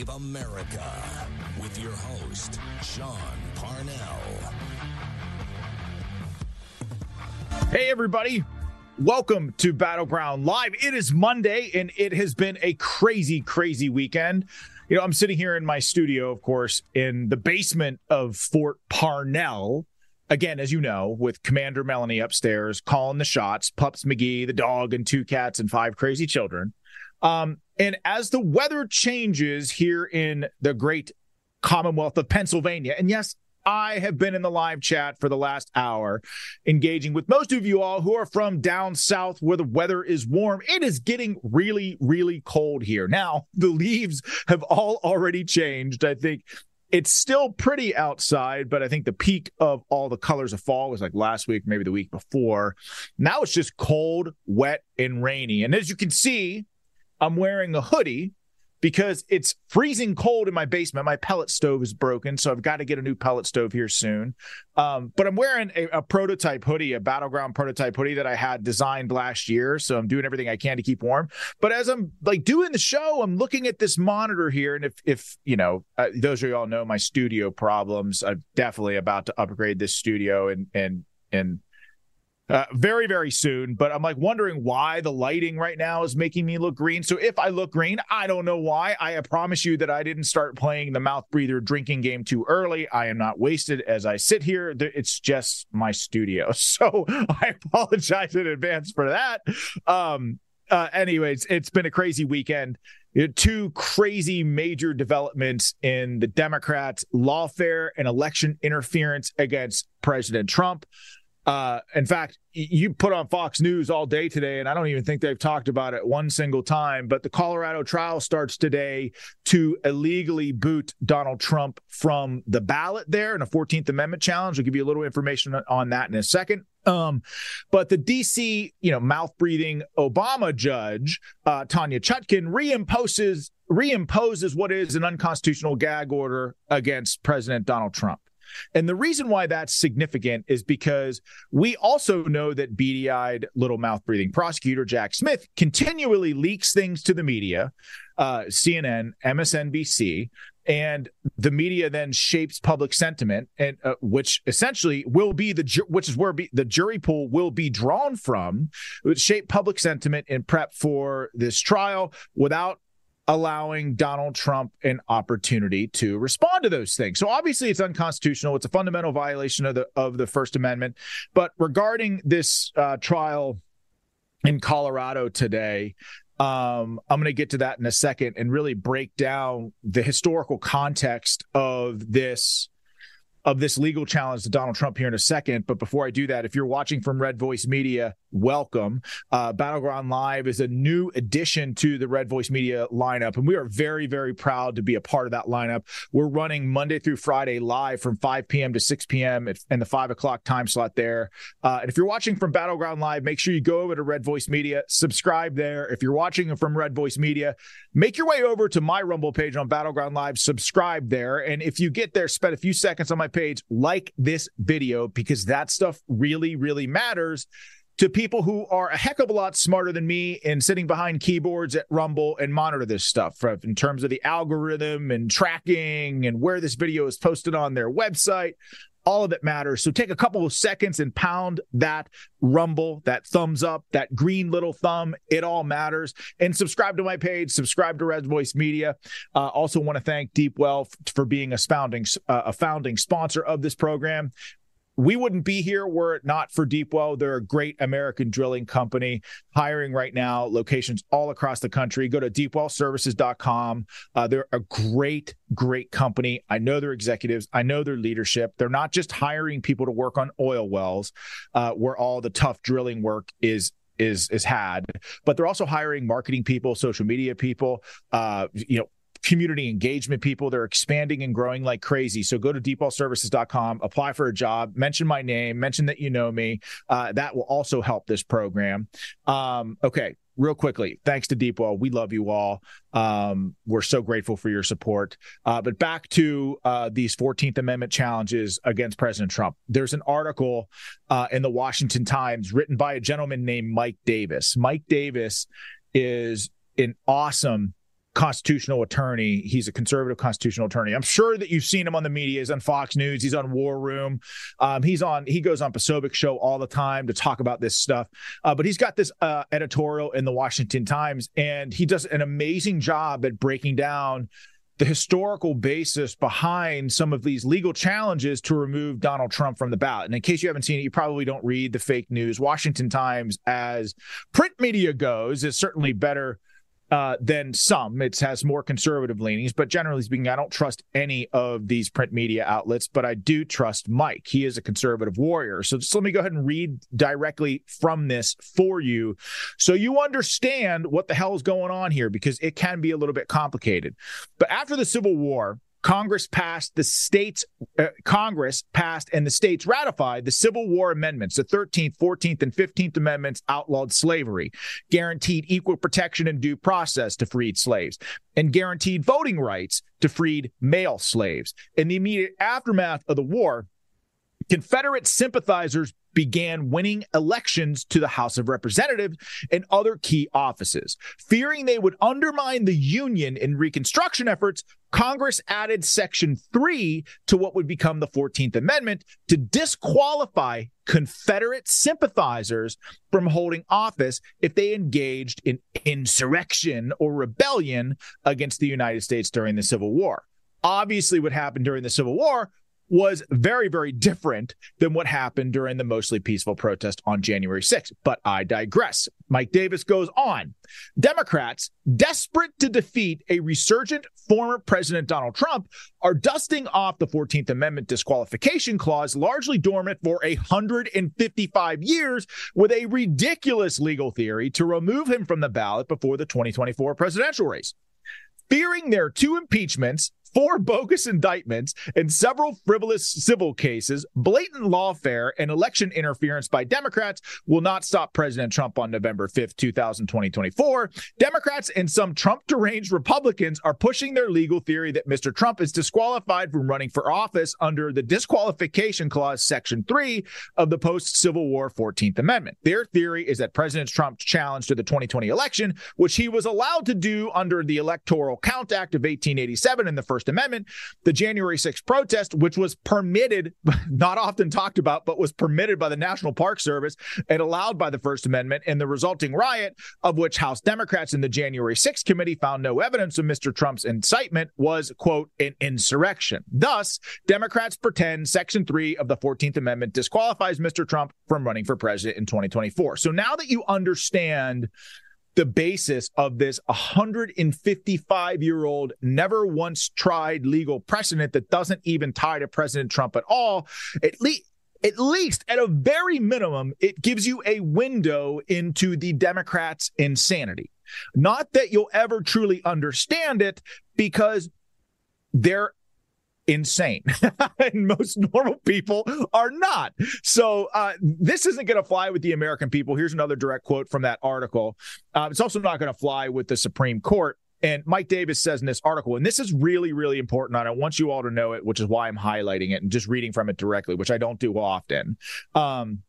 Save America with your host, Sean Parnell. Hey, everybody. Welcome to Battleground Live. It is Monday, and it has been a crazy, crazy weekend. You know, I'm sitting here in my studio, of course, in the basement of Fort Parnell. Again, as you know, with Commander Melanie upstairs calling the shots, Pups McGee, the dog, and two cats and five crazy children. Um, and as the weather changes here in the great Commonwealth of Pennsylvania, and yes, I have been in the live chat for the last hour, engaging with most of you all who are from down south where the weather is warm. It is getting really, really cold here. Now, the leaves have all already changed. I think it's still pretty outside, but I think the peak of all the colors of fall was like last week, maybe the week before. Now it's just cold, wet, and rainy. And as you can see, I'm wearing a hoodie because it's freezing cold in my basement. My pellet stove is broken, so I've got to get a new pellet stove here soon. Um, but I'm wearing a, a, prototype hoodie, a battleground prototype hoodie that I had designed last year. So I'm doing everything I can to keep warm. But as I'm like doing the show, I'm looking at this monitor here, and if if you know, uh, those of you all know my studio problems, I'm definitely about to upgrade this studio and and and uh, very, very soon. But I'm like wondering why the lighting right now is making me look green. So if I look green, I don't know why. I promise you that I didn't start playing the mouth breather drinking game too early. I am not wasted as I sit here. It's just my studio. So I apologize in advance for that. Um, uh, anyways, it's been a crazy weekend. Two crazy major developments in the Democrats' lawfare and election interference against President Trump. Uh, in fact, you put on Fox News all day today, and I don't even think they've talked about it one single time. But the Colorado trial starts today to illegally boot Donald Trump from the ballot there in a 14th Amendment challenge. I'll give you a little information on that in a second. Um, but the DC, you know, mouth breathing Obama judge, uh, Tanya Chutkan, reimposes reimposes what is an unconstitutional gag order against President Donald Trump. And the reason why that's significant is because we also know that beady eyed, little mouth breathing prosecutor Jack Smith continually leaks things to the media, uh, CNN, MSNBC, and the media then shapes public sentiment and uh, which essentially will be the ju- which is where be, the jury pool will be drawn from shape public sentiment in prep for this trial without allowing Donald Trump an opportunity to respond to those things. So obviously it's unconstitutional. It's a fundamental violation of the of the First Amendment. But regarding this uh, trial in Colorado today, um, I'm going to get to that in a second and really break down the historical context of this of this legal challenge to Donald Trump here in a second. But before I do that, if you're watching from Red Voice Media, welcome. Uh, Battleground Live is a new addition to the Red Voice Media lineup, and we are very, very proud to be a part of that lineup. We're running Monday through Friday live from 5 p.m. to 6 p.m. in the 5 o'clock time slot there. Uh, and if you're watching from Battleground Live, make sure you go over to Red Voice Media, subscribe there. If you're watching from Red Voice Media, make your way over to my Rumble page on Battleground Live, subscribe there. And if you get there, spend a few seconds on my page, like this video because that stuff really, really matters to people who are a heck of a lot smarter than me and sitting behind keyboards at Rumble and monitor this stuff in terms of the algorithm and tracking and where this video is posted on their website. All of it matters. So take a couple of seconds and pound that rumble, that thumbs up, that green little thumb. It all matters. And subscribe to my page, subscribe to Red Voice Media. Uh, also want to thank Deep Well for being a founding, uh, a founding sponsor of this program. We wouldn't be here were it not for Deepwell. They're a great American drilling company, hiring right now, locations all across the country. Go to deepwellservices.com. Uh, they're a great, great company. I know their executives, I know their leadership. They're not just hiring people to work on oil wells uh, where all the tough drilling work is is is had but they're also hiring marketing people social media people uh you know community engagement people. They're expanding and growing like crazy. So go to deepwellservices.com, apply for a job, mention my name, mention that you know me. Uh, that will also help this program. Um, okay, real quickly, thanks to Deepwell. We love you all. Um, we're so grateful for your support. Uh, but back to uh, these 14th Amendment challenges against President Trump. There's an article uh, in the Washington Times written by a gentleman named Mike Davis. Mike Davis is an awesome constitutional attorney. He's a conservative constitutional attorney. I'm sure that you've seen him on the media. He's on Fox News. He's on War Room. Um, he's on. He goes on Posobiec show all the time to talk about this stuff. Uh, but he's got this uh, editorial in the Washington Times, and he does an amazing job at breaking down the historical basis behind some of these legal challenges to remove Donald Trump from the ballot. And in case you haven't seen it, you probably don't read the fake news. Washington Times, as print media goes, is certainly better uh, than some. It has more conservative leanings, but generally speaking, I don't trust any of these print media outlets, but I do trust Mike. He is a conservative warrior. So just let me go ahead and read directly from this for you so you understand what the hell is going on here because it can be a little bit complicated. But after the Civil War, Congress passed the states, uh, Congress passed and the states ratified the Civil War amendments. The 13th, 14th, and 15th Amendments outlawed slavery, guaranteed equal protection and due process to freed slaves, and guaranteed voting rights to freed male slaves. In the immediate aftermath of the war, Confederate sympathizers began winning elections to the House of Representatives and other key offices. Fearing they would undermine the Union in Reconstruction efforts, Congress added Section 3 to what would become the 14th Amendment to disqualify Confederate sympathizers from holding office if they engaged in insurrection or rebellion against the United States during the Civil War. Obviously, what happened during the Civil War was very, very different than what happened during the mostly peaceful protest on January 6th. But I digress. Mike Davis goes on. Democrats, desperate to defeat a resurgent former President Donald Trump, are dusting off the 14th Amendment disqualification clause, largely dormant for 155 years, with a ridiculous legal theory to remove him from the ballot before the 2024 presidential race. Fearing their two impeachments, four bogus indictments and several frivolous civil cases, blatant lawfare, and election interference by Democrats will not stop President Trump on November 5th, 2024. Democrats and some Trump deranged Republicans are pushing their legal theory that Mr. Trump is disqualified from running for office under the disqualification clause, section 3 of the post Civil War 14th Amendment. Their theory is that President Trump's challenge to the 2020 election, which he was allowed to do under the Electoral Count Act of 1887 in the First First Amendment, the January 6th protest, which was permitted, not often talked about, but was permitted by the National Park Service and allowed by the First Amendment, and the resulting riot, of which House Democrats in the January 6th committee found no evidence of Mr. Trump's incitement, was, quote, an insurrection. Thus, Democrats pretend Section 3 of the 14th Amendment disqualifies Mr. Trump from running for president in 2024. So now that you understand the basis of this 155 year old, never once tried legal precedent that doesn't even tie to President Trump at all. At least at least at a very minimum, it gives you a window into the Democrats' insanity. Not that you'll ever truly understand it because they're insane. and most normal people are not. So uh, this isn't going to fly with the American people. Here's another direct quote from that article. Uh, it's also not going to fly with the Supreme Court. And Mike Davis says in this article, and this is really, really important. And I want you all to know it, which is why I'm highlighting it and just reading from it directly, which I don't do often. Um,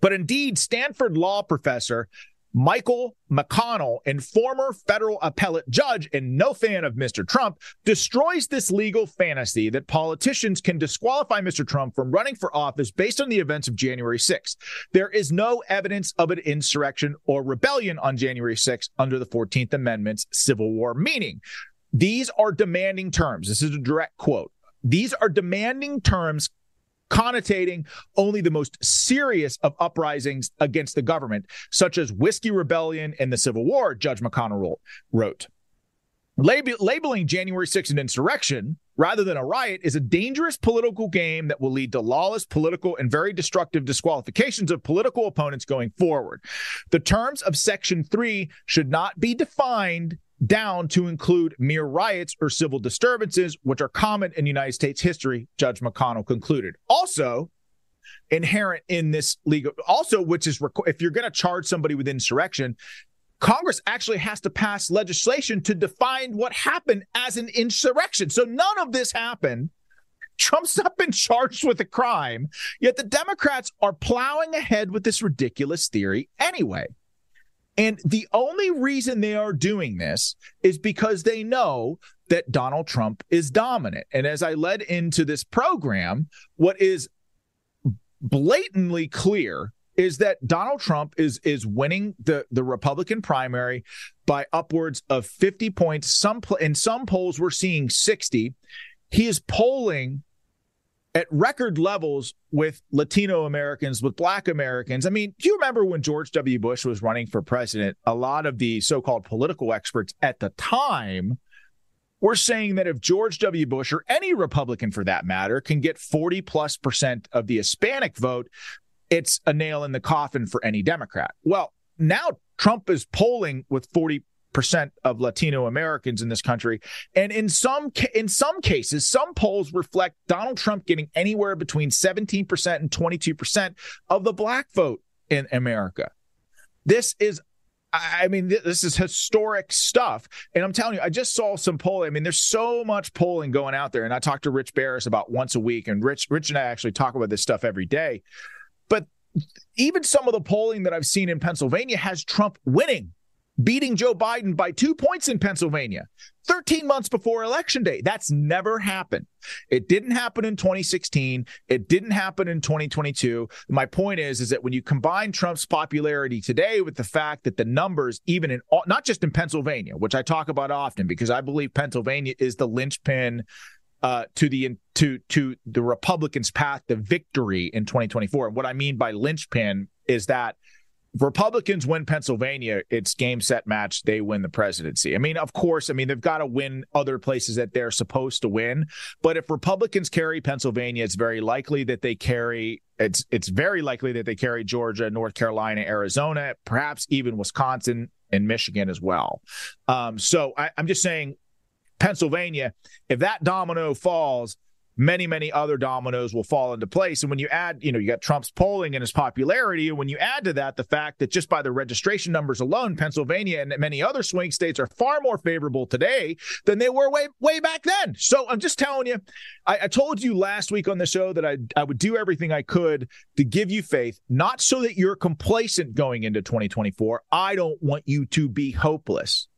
but indeed, Stanford law professor Michael McConnell, and former federal appellate judge and no fan of Mr. Trump, destroys this legal fantasy that politicians can disqualify Mr. Trump from running for office based on the events of January 6th. There is no evidence of an insurrection or rebellion on January 6th under the 14th Amendment's Civil War meaning. These are demanding terms. This is a direct quote. These are demanding terms connotating only the most serious of uprisings against the government, such as Whiskey Rebellion and the Civil War, Judge McConnell wrote. Lab- labeling January 6th an insurrection rather than a riot is a dangerous political game that will lead to lawless political and very destructive disqualifications of political opponents going forward. The terms of Section 3 should not be defined down to include mere riots or civil disturbances, which are common in United States history, Judge McConnell concluded. Also, inherent in this legal, also, which is if you're going to charge somebody with insurrection, Congress actually has to pass legislation to define what happened as an insurrection. So none of this happened. Trump's not been charged with a crime, yet the Democrats are plowing ahead with this ridiculous theory anyway. And the only reason they are doing this is because they know that Donald Trump is dominant. And as I led into this program, what is blatantly clear is that Donald Trump is is winning the the Republican primary by upwards of 50 points. Some in some polls we're seeing 60. He is polling at record levels with Latino Americans, with Black Americans. I mean, do you remember when George W. Bush was running for president? A lot of the so called political experts at the time were saying that if George W. Bush or any Republican for that matter can get 40 plus percent of the Hispanic vote, it's a nail in the coffin for any Democrat. Well, now Trump is polling with 40 percent of Latino Americans in this country. And in some in some cases, some polls reflect Donald Trump getting anywhere between 17% and 22% of the black vote in America. This is I mean, this is historic stuff. And I'm telling you, I just saw some polling. I mean, there's so much polling going out there. And I talk to Rich Baris about once a week. And Rich, Rich and I actually talk about this stuff every day. But even some of the polling that I've seen in Pennsylvania has Trump winning beating Joe Biden by two points in Pennsylvania 13 months before election day. That's never happened. It didn't happen in 2016. It didn't happen in 2022. My point is, is that when you combine Trump's popularity today with the fact that the numbers, even in not just in Pennsylvania, which I talk about often because I believe Pennsylvania is the linchpin uh, to the to to the Republicans' path to victory in 2024. And what I mean by linchpin is that Republicans win Pennsylvania, it's game set match. They win the presidency. I mean, of course, I mean they've got to win other places that they're supposed to win. But if Republicans carry Pennsylvania, it's very likely that they carry. It's it's very likely that they carry Georgia, North Carolina, Arizona, perhaps even Wisconsin and Michigan as well. Um, so I, I'm just saying, Pennsylvania, if that domino falls, many, many other dominoes will fall into place. And when you add, you know, you got Trump's polling and his popularity, and when you add to that the fact that just by the registration numbers alone, Pennsylvania and many other swing states are far more favorable today than they were way, way back then. So I'm just telling you, I, I told you last week on the show that I, I would do everything I could to give you faith, not so that you're complacent going into 2024. I don't want you to be hopeless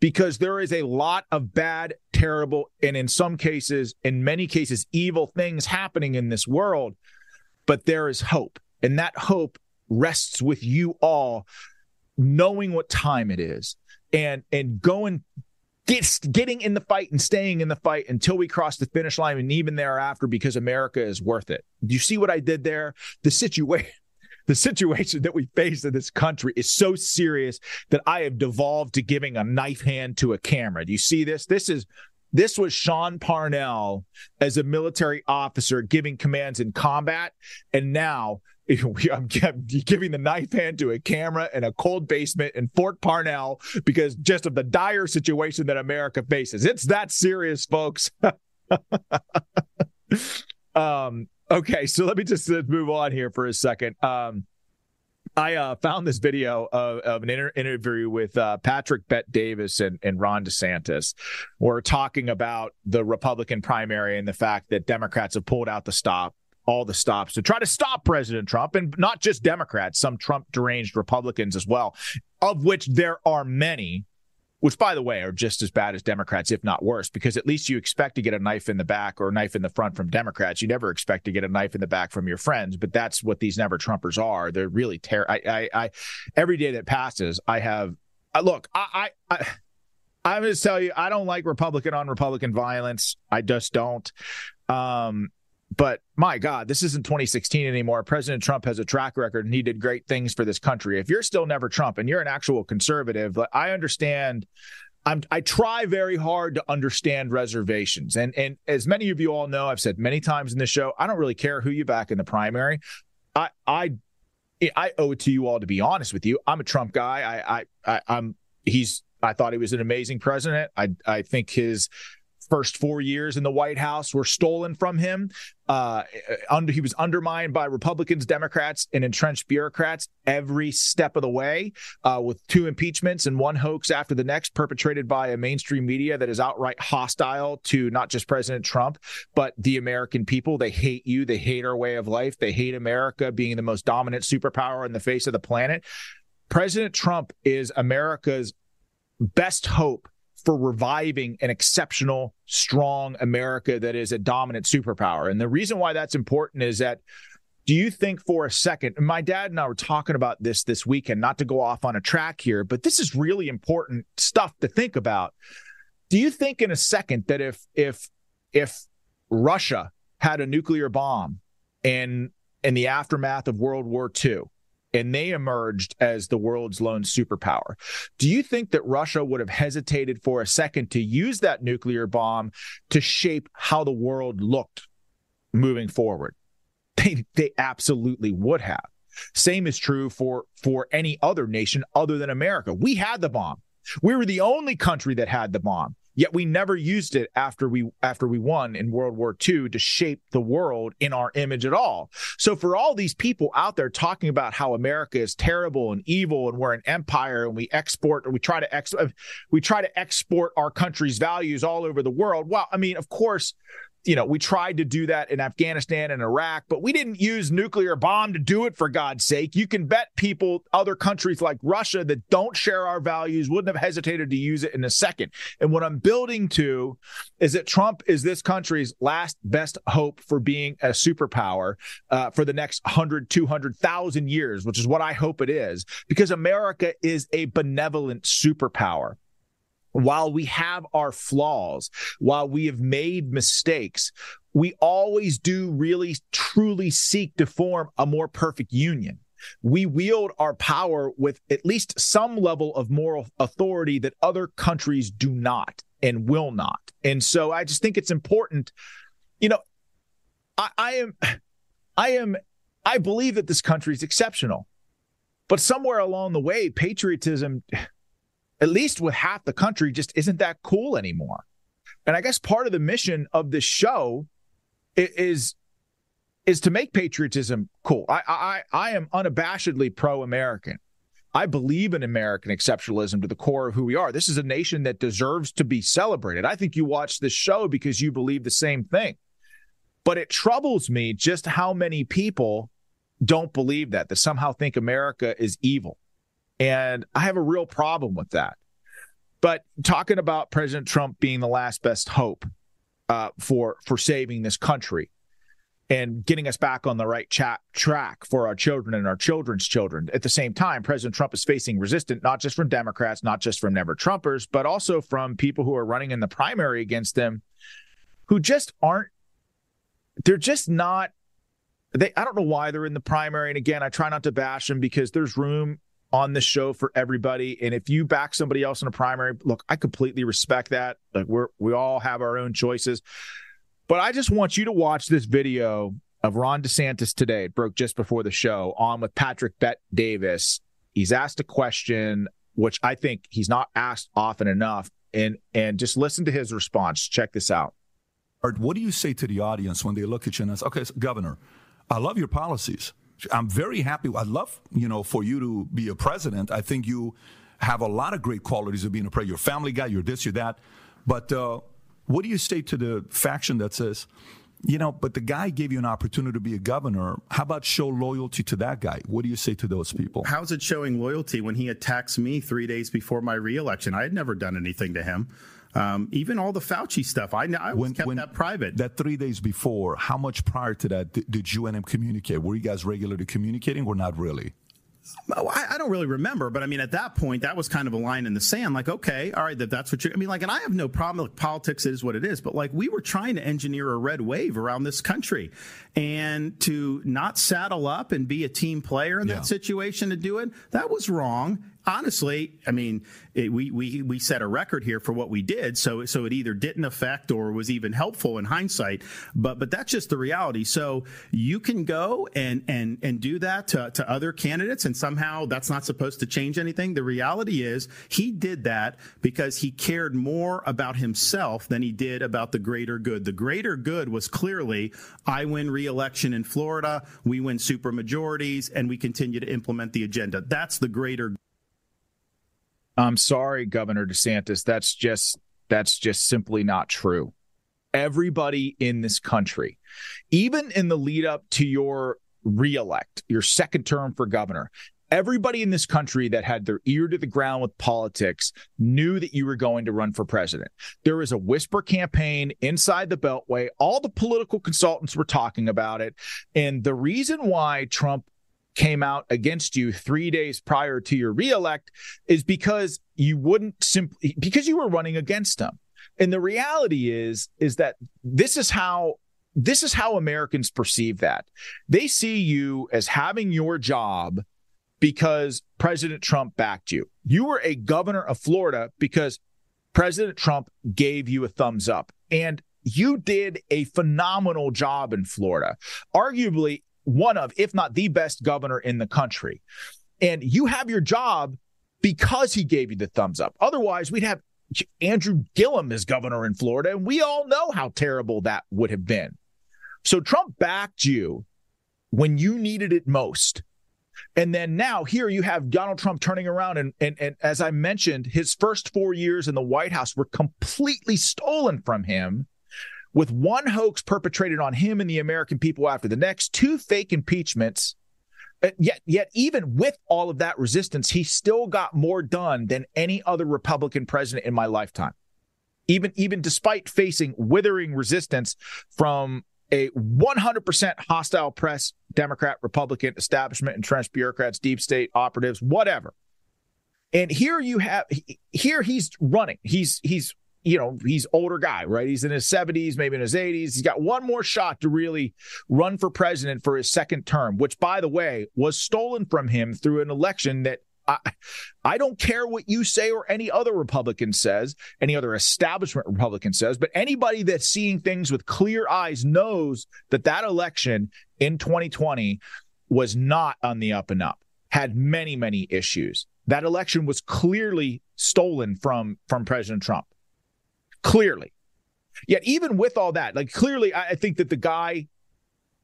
because there is a lot of bad, terrible, and in some cases, in many cases, evil things happening in this world. But there is hope. And that hope rests with you all knowing what time it is and and going get, getting in the fight and staying in the fight until we cross the finish line and even thereafter because America is worth it. Do you see what I did there? The situation the situation that we face in this country is so serious that I have devolved to giving a knife hand to a camera. Do you see this? This is this was Sean Parnell as a military officer giving commands in combat, and now I'm giving the knife hand to a camera in a cold basement in Fort Parnell because just of the dire situation that America faces. It's that serious, folks. um, Okay, so let me just move on here for a second. Um, I uh, found this video of, of an inter- interview with uh, Patrick Bet-David and, and Ron DeSantis. We're talking about the Republican primary and the fact that Democrats have pulled out the stop, all the stops to try to stop President Trump, and not just Democrats, some Trump deranged Republicans as well, of which there are many which by the way are just as bad as Democrats, if not worse, because at least you expect to get a knife in the back or a knife in the front from Democrats. You never expect to get a knife in the back from your friends, but that's what these never Trumpers are. They're really terrible. I, I, I, every day that passes, I have, I, look, I, I, I I'm going to tell you, I don't like Republican on Republican violence. I just don't. Um, but my God, this isn't 2016 anymore. President Trump has a track record and he did great things for this country. If you're still never Trump and you're an actual conservative, I understand. I'm, I try very hard to understand reservations. And, and as many of you all know, I've said many times in this show, I don't really care who you back in the primary. I, I, I owe it to you all to be honest with you. I'm a Trump guy. I, I, I I'm, he's, I thought he was an amazing president. I, I think his first four years in the White House were stolen from him. Uh, under, he was undermined by Republicans, Democrats, and entrenched bureaucrats every step of the way, uh, with two impeachments and one hoax after the next, perpetrated by a mainstream media that is outright hostile to not just President Trump, but the American people. They hate you. They hate our way of life. They hate America being the most dominant superpower in the face of the planet. President Trump is America's best hope for reviving an exceptional, strong America that is a dominant superpower. And the reason why that's important is that do you think for a second, my dad and I were talking about this this weekend, not to go off on a track here, but this is really important stuff to think about. Do you think in a second that if if if Russia had a nuclear bomb in in the aftermath of World War II, and they emerged as the world's lone superpower. Do you think that Russia would have hesitated for a second to use that nuclear bomb to shape how the world looked moving forward? They, they absolutely would have. Same is true for for any other nation other than America. We had the bomb. We were the only country that had the bomb. Yet we never used it after we after we won in World War II to shape the world in our image at all. So for all these people out there talking about how America is terrible and evil and we're an empire and we export or we try to ex we try to export our country's values all over the world. Well, I mean, of course, you know, we tried to do that in Afghanistan and Iraq, but we didn't use nuclear bomb to do it for God's sake. You can bet people, other countries like Russia that don't share our values wouldn't have hesitated to use it in a second. And what I'm building to is that Trump is this country's last best hope for being a superpower uh, for the next 100, 200,000 years, which is what I hope it is, because America is a benevolent superpower while we have our flaws, while we have made mistakes, we always do really truly seek to form a more perfect union. We wield our power with at least some level of moral authority that other countries do not and will not. And so I just think it's important. You know, I, I am, I am, I believe that this country is exceptional. But somewhere along the way, patriotism at least with half the country, just isn't that cool anymore. And I guess part of the mission of this show is is to make patriotism cool. I I I am unabashedly pro-American. I believe in American exceptionalism to the core of who we are. This is a nation that deserves to be celebrated. I think you watch this show because you believe the same thing. But it troubles me just how many people don't believe that, that somehow think America is evil. And I have a real problem with that. But talking about President Trump being the last best hope uh, for for saving this country and getting us back on the right chat track for our children and our children's children. At the same time, President Trump is facing resistance not just from Democrats, not just from never Trumpers, but also from people who are running in the primary against them who just aren't they're just not they I don't know why they're in the primary and again I try not to bash them because there's room on the show for everybody. And if you back somebody else in a primary, look, I completely respect that. Like we're we all have our own choices. But I just want you to watch this video of Ron DeSantis today. It broke just before the show on with Patrick Bet Davis. He's asked a question which I think he's not asked often enough. And and just listen to his response. Check this out. What do you say to the audience when they look at you and say, okay, so Governor, I love your policies. I'm very happy. I'd love, you know, for you to be a president. I think you have a lot of great qualities of being a president. You're a family guy. You're this. You're that. But uh, what do you say to the faction that says, you know, but the guy gave you an opportunity to be a governor. How about show loyalty to that guy? What do you say to those people? How's it showing loyalty when he attacks me three days before my reelection? I had never done anything to him. Um, even all the Fauci stuff, I, I when, kept when, that private. That three days before, how much prior to that did, did you and him communicate? Were you guys regularly communicating or not really? I, don't really remember, but I mean, at that point, that was kind of a line in the sand. Like, okay, all right, that that's what you. I mean, like, and I have no problem. Like, politics is what it is, but like, we were trying to engineer a red wave around this country, and to not saddle up and be a team player in yeah. that situation to do it, that was wrong honestly, I mean, it, we we we set a record here for what we did. So so it either didn't affect or was even helpful in hindsight. But but that's just the reality. So you can go and and and do that to, to other candidates, and somehow that's not supposed to change anything. The reality is he did that because he cared more about himself than he did about the greater good. The greater good was clearly I win re-election in Florida, we win super majorities, and we continue to implement the agenda. That's the greater I'm sorry, Governor DeSantis. That's just that's just simply not true. Everybody in this country, even in the lead up to your reelect, your second term for governor, everybody in this country that had their ear to the ground with politics knew that you were going to run for president. There was a whisper campaign inside the Beltway. All the political consultants were talking about it. And the reason why Trump came out against you three days prior to your reelect is because you wouldn't simply because you were running against them. And the reality is is that this is how this is how Americans perceive that. They see you as having your job because President Trump backed you. You were a governor of Florida because President Trump gave you a thumbs up. And you did a phenomenal job in Florida. Arguably, one of, if not the best governor in the country. And you have your job because he gave you the thumbs up. Otherwise, we'd have Andrew Gillum as governor in Florida, and we all know how terrible that would have been. So Trump backed you when you needed it most. And then now here you have Donald Trump turning around and, and and as I mentioned, his first four years in the White House were completely stolen from him with one hoax perpetrated on him and the American people after the next, two fake impeachments. Uh, yet, yet, even with all of that resistance, he still got more done than any other Republican president in my lifetime. Even, even despite facing withering resistance from a 100% hostile press, Democrat, Republican establishment, entrenched bureaucrats, deep state operatives, whatever. And here you have, here he's running. He's he's you know, he's older guy, right? He's in his 70s, maybe in his 80s. He's got one more shot to really run for president for his second term, which, by the way, was stolen from him through an election that I, I don't care what you say or any other Republican says, any other establishment Republican says, but anybody that's seeing things with clear eyes knows that that election in 2020 was not on the up and up, had many, many issues. That election was clearly stolen from from President Trump clearly. Yet, even with all that, like clearly, I, think that the guy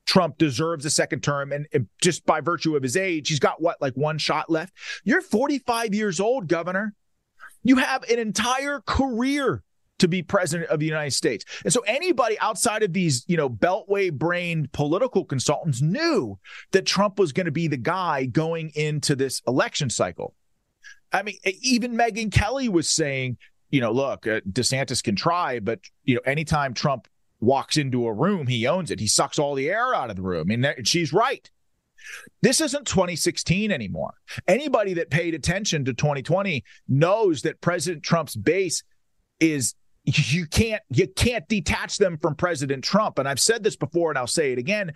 Trump deserves a second term, and, and just by virtue of his age, he's got what, like one shot left. You're 45 years old, Governor. You have an entire career to be president of the United States. And so anybody outside of these, you know, beltway brained political consultants knew that Trump was going to be the guy going into this election cycle. I mean, even Megyn Kelly was saying you know, look, uh, DeSantis can try, but you know, anytime Trump walks into a room, he owns it. He sucks all the air out of the room, and that, she's right. This isn't 2016 anymore. Anybody that paid attention to 2020 knows that President Trump's base is you can't you can't detach them from President Trump. And I've said this before and I'll say it again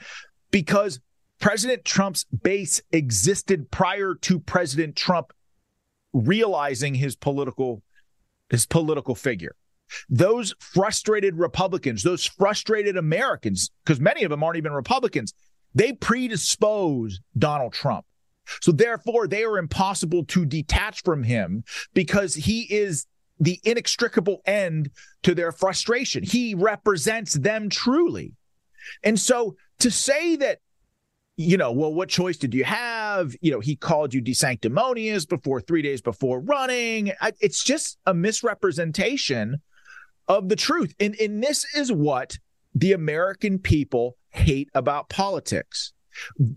because President Trump's base existed prior to President Trump realizing his political his political figure. Those frustrated Republicans, those frustrated Americans, because many of them aren't even Republicans, they predispose Donald Trump. So therefore, they are impossible to detach from him because he is the inextricable end to their frustration. He represents them truly. And so to say that you know, well, what choice did you have? You know, he called you desanctimonious before three days before running. It's just a misrepresentation of the truth. And, and this is what the American people hate about politics.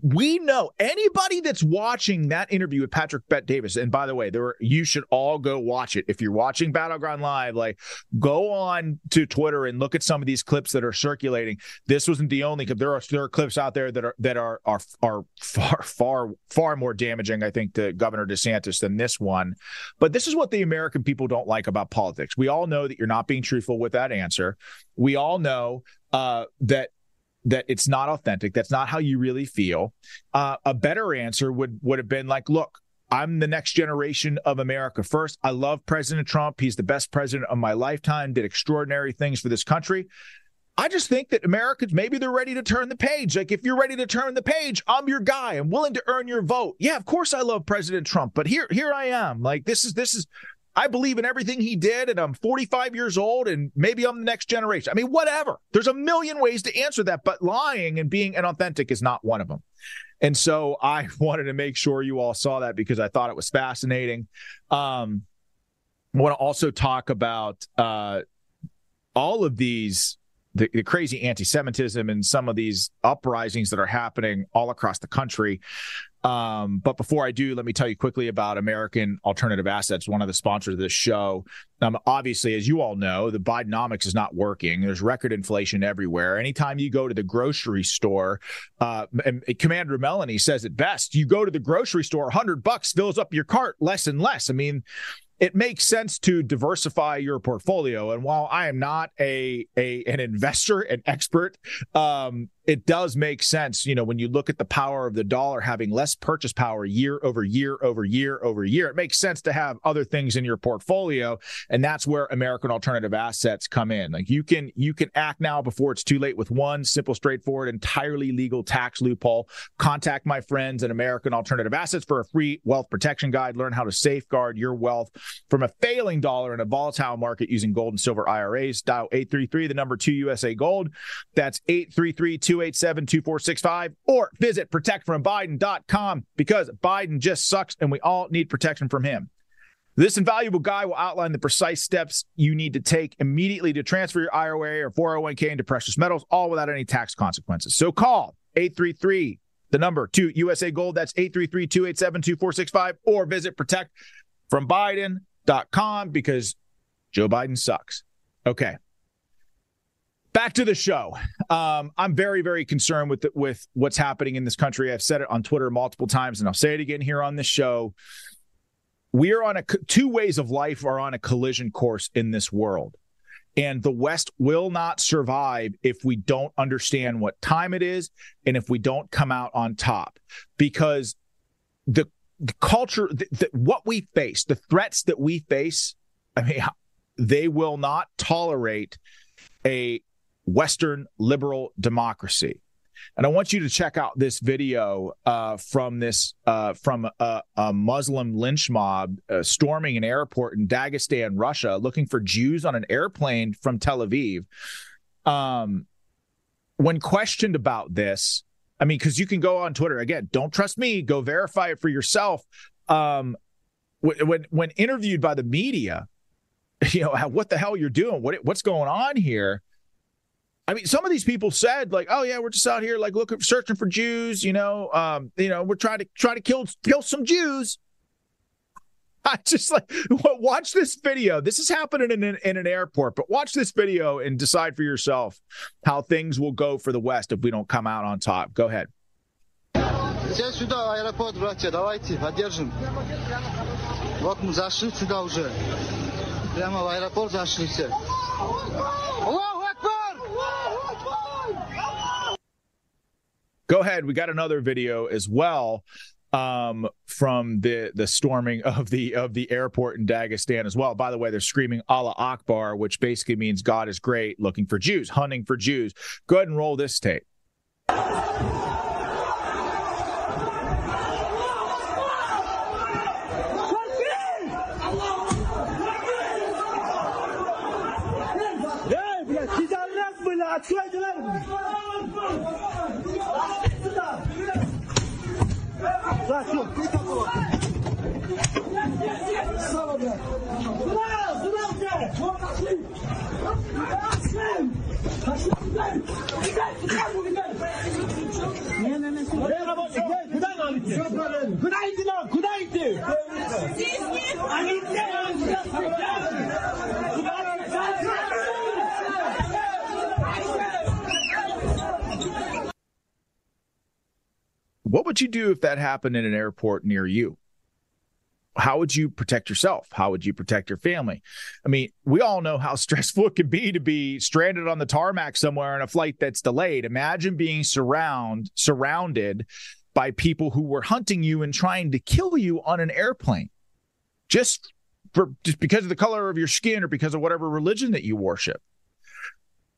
We know anybody that's watching that interview with Patrick Bet-David, and by the way, there were, you should all go watch it. If you're watching Battleground Live, like go on to Twitter and look at some of these clips that are circulating. This wasn't the only clip. There are there are clips out there that are that are are are far far far more damaging, I think, to Governor DeSantis than this one. But this is what the American people don't like about politics. We all know that you're not being truthful with that answer. We all know uh, that that it's not authentic. That's not how you really feel. Uh, a better answer would would have been like, look, I'm the next generation of America first. I love President Trump. He's the best president of my lifetime. Did extraordinary things for this country. I just think that Americans maybe they're ready to turn the page. Like if you're ready to turn the page, I'm your guy. I'm willing to earn your vote. Yeah, of course I love President Trump, but here here I am. Like this is this is I believe in everything he did, and I'm 45 years old, and maybe I'm the next generation. I mean, whatever. There's a million ways to answer that, but lying and being inauthentic is not one of them. And so I wanted to make sure you all saw that because I thought it was fascinating. Um, I want to also talk about uh, all of these the, the, crazy anti-Semitism and some of these uprisings that are happening all across the country. Um, but before I do, let me tell you quickly about American Alternative Assets, one of the sponsors of this show. Um, obviously, as you all know, the Bidenomics is not working. There's record inflation everywhere. Anytime you go to the grocery store, uh, and Commander Melanie says it best: you go to the grocery store, 100 bucks fills up your cart less and less. I mean, it makes sense to diversify your portfolio. And while I am not a, a an investor, an expert, um, it does make sense, you know, when you look at the power of the dollar having less purchase power year over year over year over year, it makes sense to have other things in your portfolio, and that's where American alternative assets come in. Like you can you can act now before it's too late with one simple, straightforward, entirely legal tax loophole. Contact my friends at American Alternative Assets for a free wealth protection guide. Learn how to safeguard your wealth from a failing dollar in a volatile market using gold and silver IRAs. Dial 833 the number 2 USA Gold. That's 833 287 2465 or visit protectfrombiden.com because Biden just sucks and we all need protection from him. This invaluable guy will outline the precise steps you need to take immediately to transfer your IRA or 401k into precious metals, all without any tax consequences. So call 833 the number to USA Gold. That's 833 287 2465 or visit protectfrombiden.com because Joe Biden sucks. Okay back to the show. Um, I'm very, very concerned with the, with what's happening in this country. I've said it on Twitter multiple times, and I'll say it again here on this show. We are on a two ways of life are on a collision course in this world, and the West will not survive if we don't understand what time it is and if we don't come out on top. Because the, the culture, the, the, what we face, the threats that we face, I mean, they will not tolerate a Western liberal democracy. And I want you to check out this video uh, from this uh, from a, a, Muslim lynch mob uh, storming an airport in Dagestan, Russia, looking for Jews on an airplane from Tel Aviv. Um, when questioned about this, I mean, because you can go on Twitter again. Don't trust me. Go verify it for yourself. Um, when when interviewed by the media, you know what the hell you're doing? What what's going on here? I mean, some of these people said like, "Oh yeah, we're just out here like looking, searching for Jews." You know, um, you know, we're trying to try to kill kill some Jews. I just like watch this video. This is happening in an, in an airport, but watch this video and decide for yourself how things will go for the West if we don't come out on top. Go ahead. Все сюда, аэропорт, братья, давайте, поддержим. Вот мы зашли сюда уже. Прямо в аэропорт зашли все. Go ahead. We got another video as well um, from the the storming of the of the airport in Dagestan as well. By the way, they're screaming Allah Akbar, which basically means God is great, looking for Jews, hunting for Jews. Go ahead and roll this tape. Atsuaydılar bunu. Rahat yok. Sağ ol. Bravo, bravo. Kaçın. Kaçın. Kaçın. Güzel, güzel, güzel. Niye memesi? Merhaba, güzel, güzel Halit. Günaydın, günaydın. Siz kim? Halit'le. Halit'le. What would you do if that happened in an airport near you? How would you protect yourself? How would you protect your family? I mean, we all know how stressful it can be to be stranded on the tarmac somewhere on a flight that's delayed. Imagine being surround surrounded by people who were hunting you and trying to kill you on an airplane. Just for just because of the color of your skin or because of whatever religion that you worship.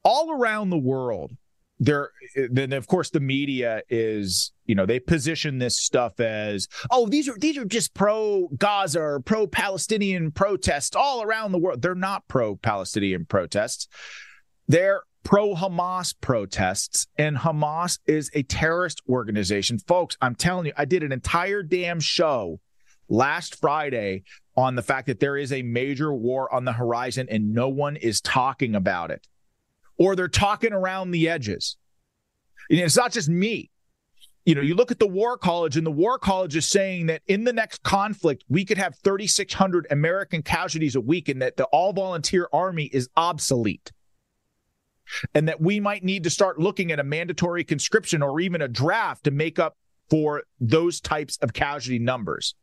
All around the world, there then of course the media is you know they position this stuff as oh these are these are just pro gaza or pro palestinian protests all around the world they're not pro palestinian protests they're pro hamas protests and hamas is a terrorist organization folks i'm telling you i did an entire damn show last friday on the fact that there is a major war on the horizon and no one is talking about it or they're talking around the edges. It's not just me. You know, you look at the War College, and the War College is saying that in the next conflict, we could have 3,600 American casualties a week, and that the all volunteer army is obsolete. And that we might need to start looking at a mandatory conscription or even a draft to make up for those types of casualty numbers.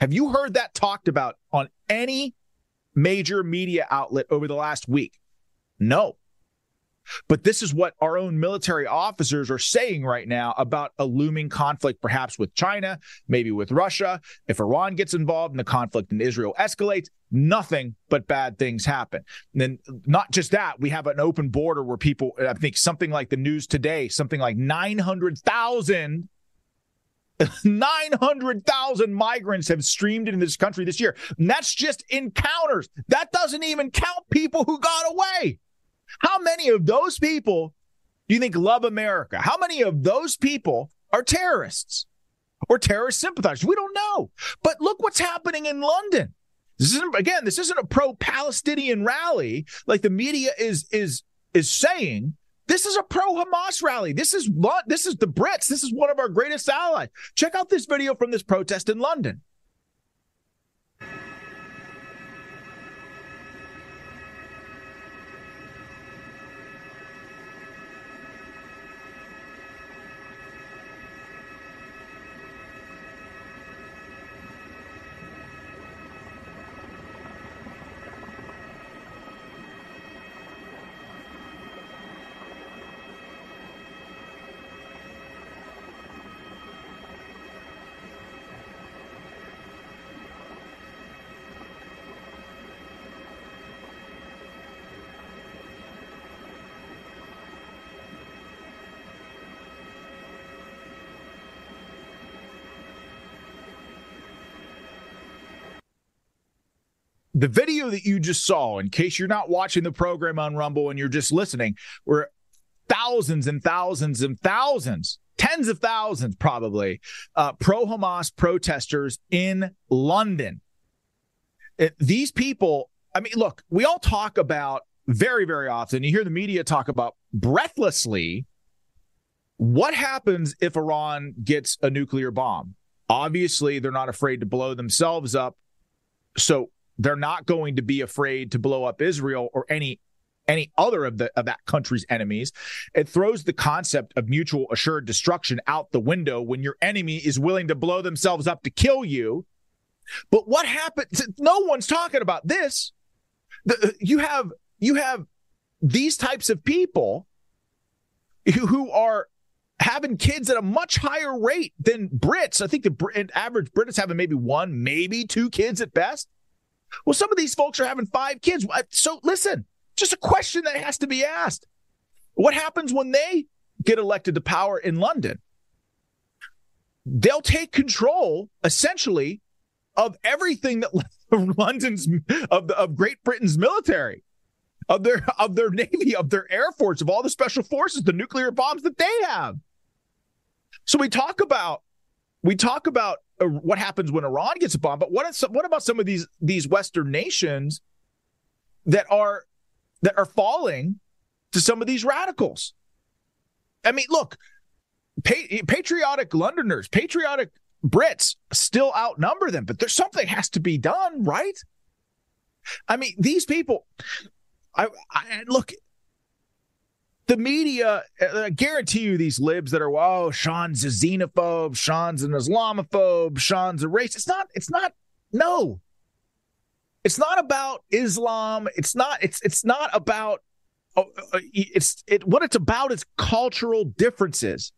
Have you heard that talked about on any major media outlet over the last week? No. But this is what our own military officers are saying right now about a looming conflict, perhaps with China, maybe with Russia. If Iran gets involved and the conflict in Israel escalates, nothing but bad things happen. And then, not just that, we have an open border where people, I think something like the news today, something like 900,000 900,000 migrants have streamed into this country this year. And that's just encounters. That doesn't even count people who got away. How many of those people do you think love America? How many of those people are terrorists or terrorist sympathizers? We don't know. But look what's happening in London. This isn't again, this isn't a pro-Palestinian rally like the media is is is saying. This is a pro-Hamas rally. This is this is the Brits. This is one of our greatest allies. Check out this video from this protest in London. The video that you just saw, in case you're not watching the program on Rumble and you're just listening, were thousands and thousands and thousands, tens of thousands probably, uh, pro Hamas protesters in London. It, these people, I mean, look, we all talk about very, very often, you hear the media talk about breathlessly what happens if Iran gets a nuclear bomb. Obviously, they're not afraid to blow themselves up. So they're not going to be afraid to blow up Israel or any any other of the of that country's enemies. It throws the concept of mutual assured destruction out the window when your enemy is willing to blow themselves up to kill you. But what happens? No one's talking about this. The, uh, you have you have these types of people who, who are having kids at a much higher rate than Brits. I think the average Brit is having maybe one, maybe two kids at best. Well, some of these folks are having five kids. So listen, just a question that has to be asked. What happens when they get elected to power in London? They'll take control essentially of everything that London's of the, of Great Britain's military, of their of their navy, of their air force, of all the special forces, the nuclear bombs that they have. So we talk about we talk about uh, Uh, what happens when Iran gets a bomb, but what what about some of these these Western nations that are that are falling to some of these radicals? I mean, look, pa- patriotic Londoners, patriotic Brits still outnumber them, but there's something has to be done, right? I mean, these people, I, I look, the media, uh, I guarantee you, these libs that are, oh, Sean's a xenophobe, Sean's an Islamophobe, Sean's a racist. It's not, it's not, no. It's not about Islam. It's not, it's, it's not about, uh, uh it's, it, what it's about is cultural differences.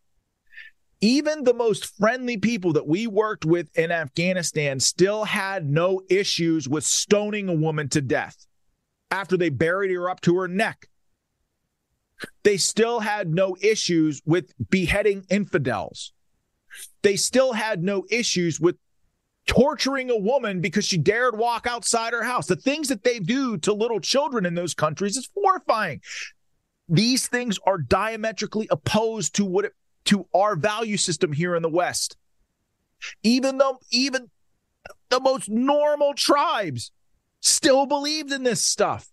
Even the most friendly people that we worked with in Afghanistan still had no issues with stoning a woman to death after they buried her up to her neck they still had no issues with beheading infidels. They still had no issues with torturing a woman because she dared walk outside her house. The things that they do to little children in those countries is horrifying. These things are diametrically opposed to what it, to our value system here in the West. Even though even the most normal tribes still believed in this stuff.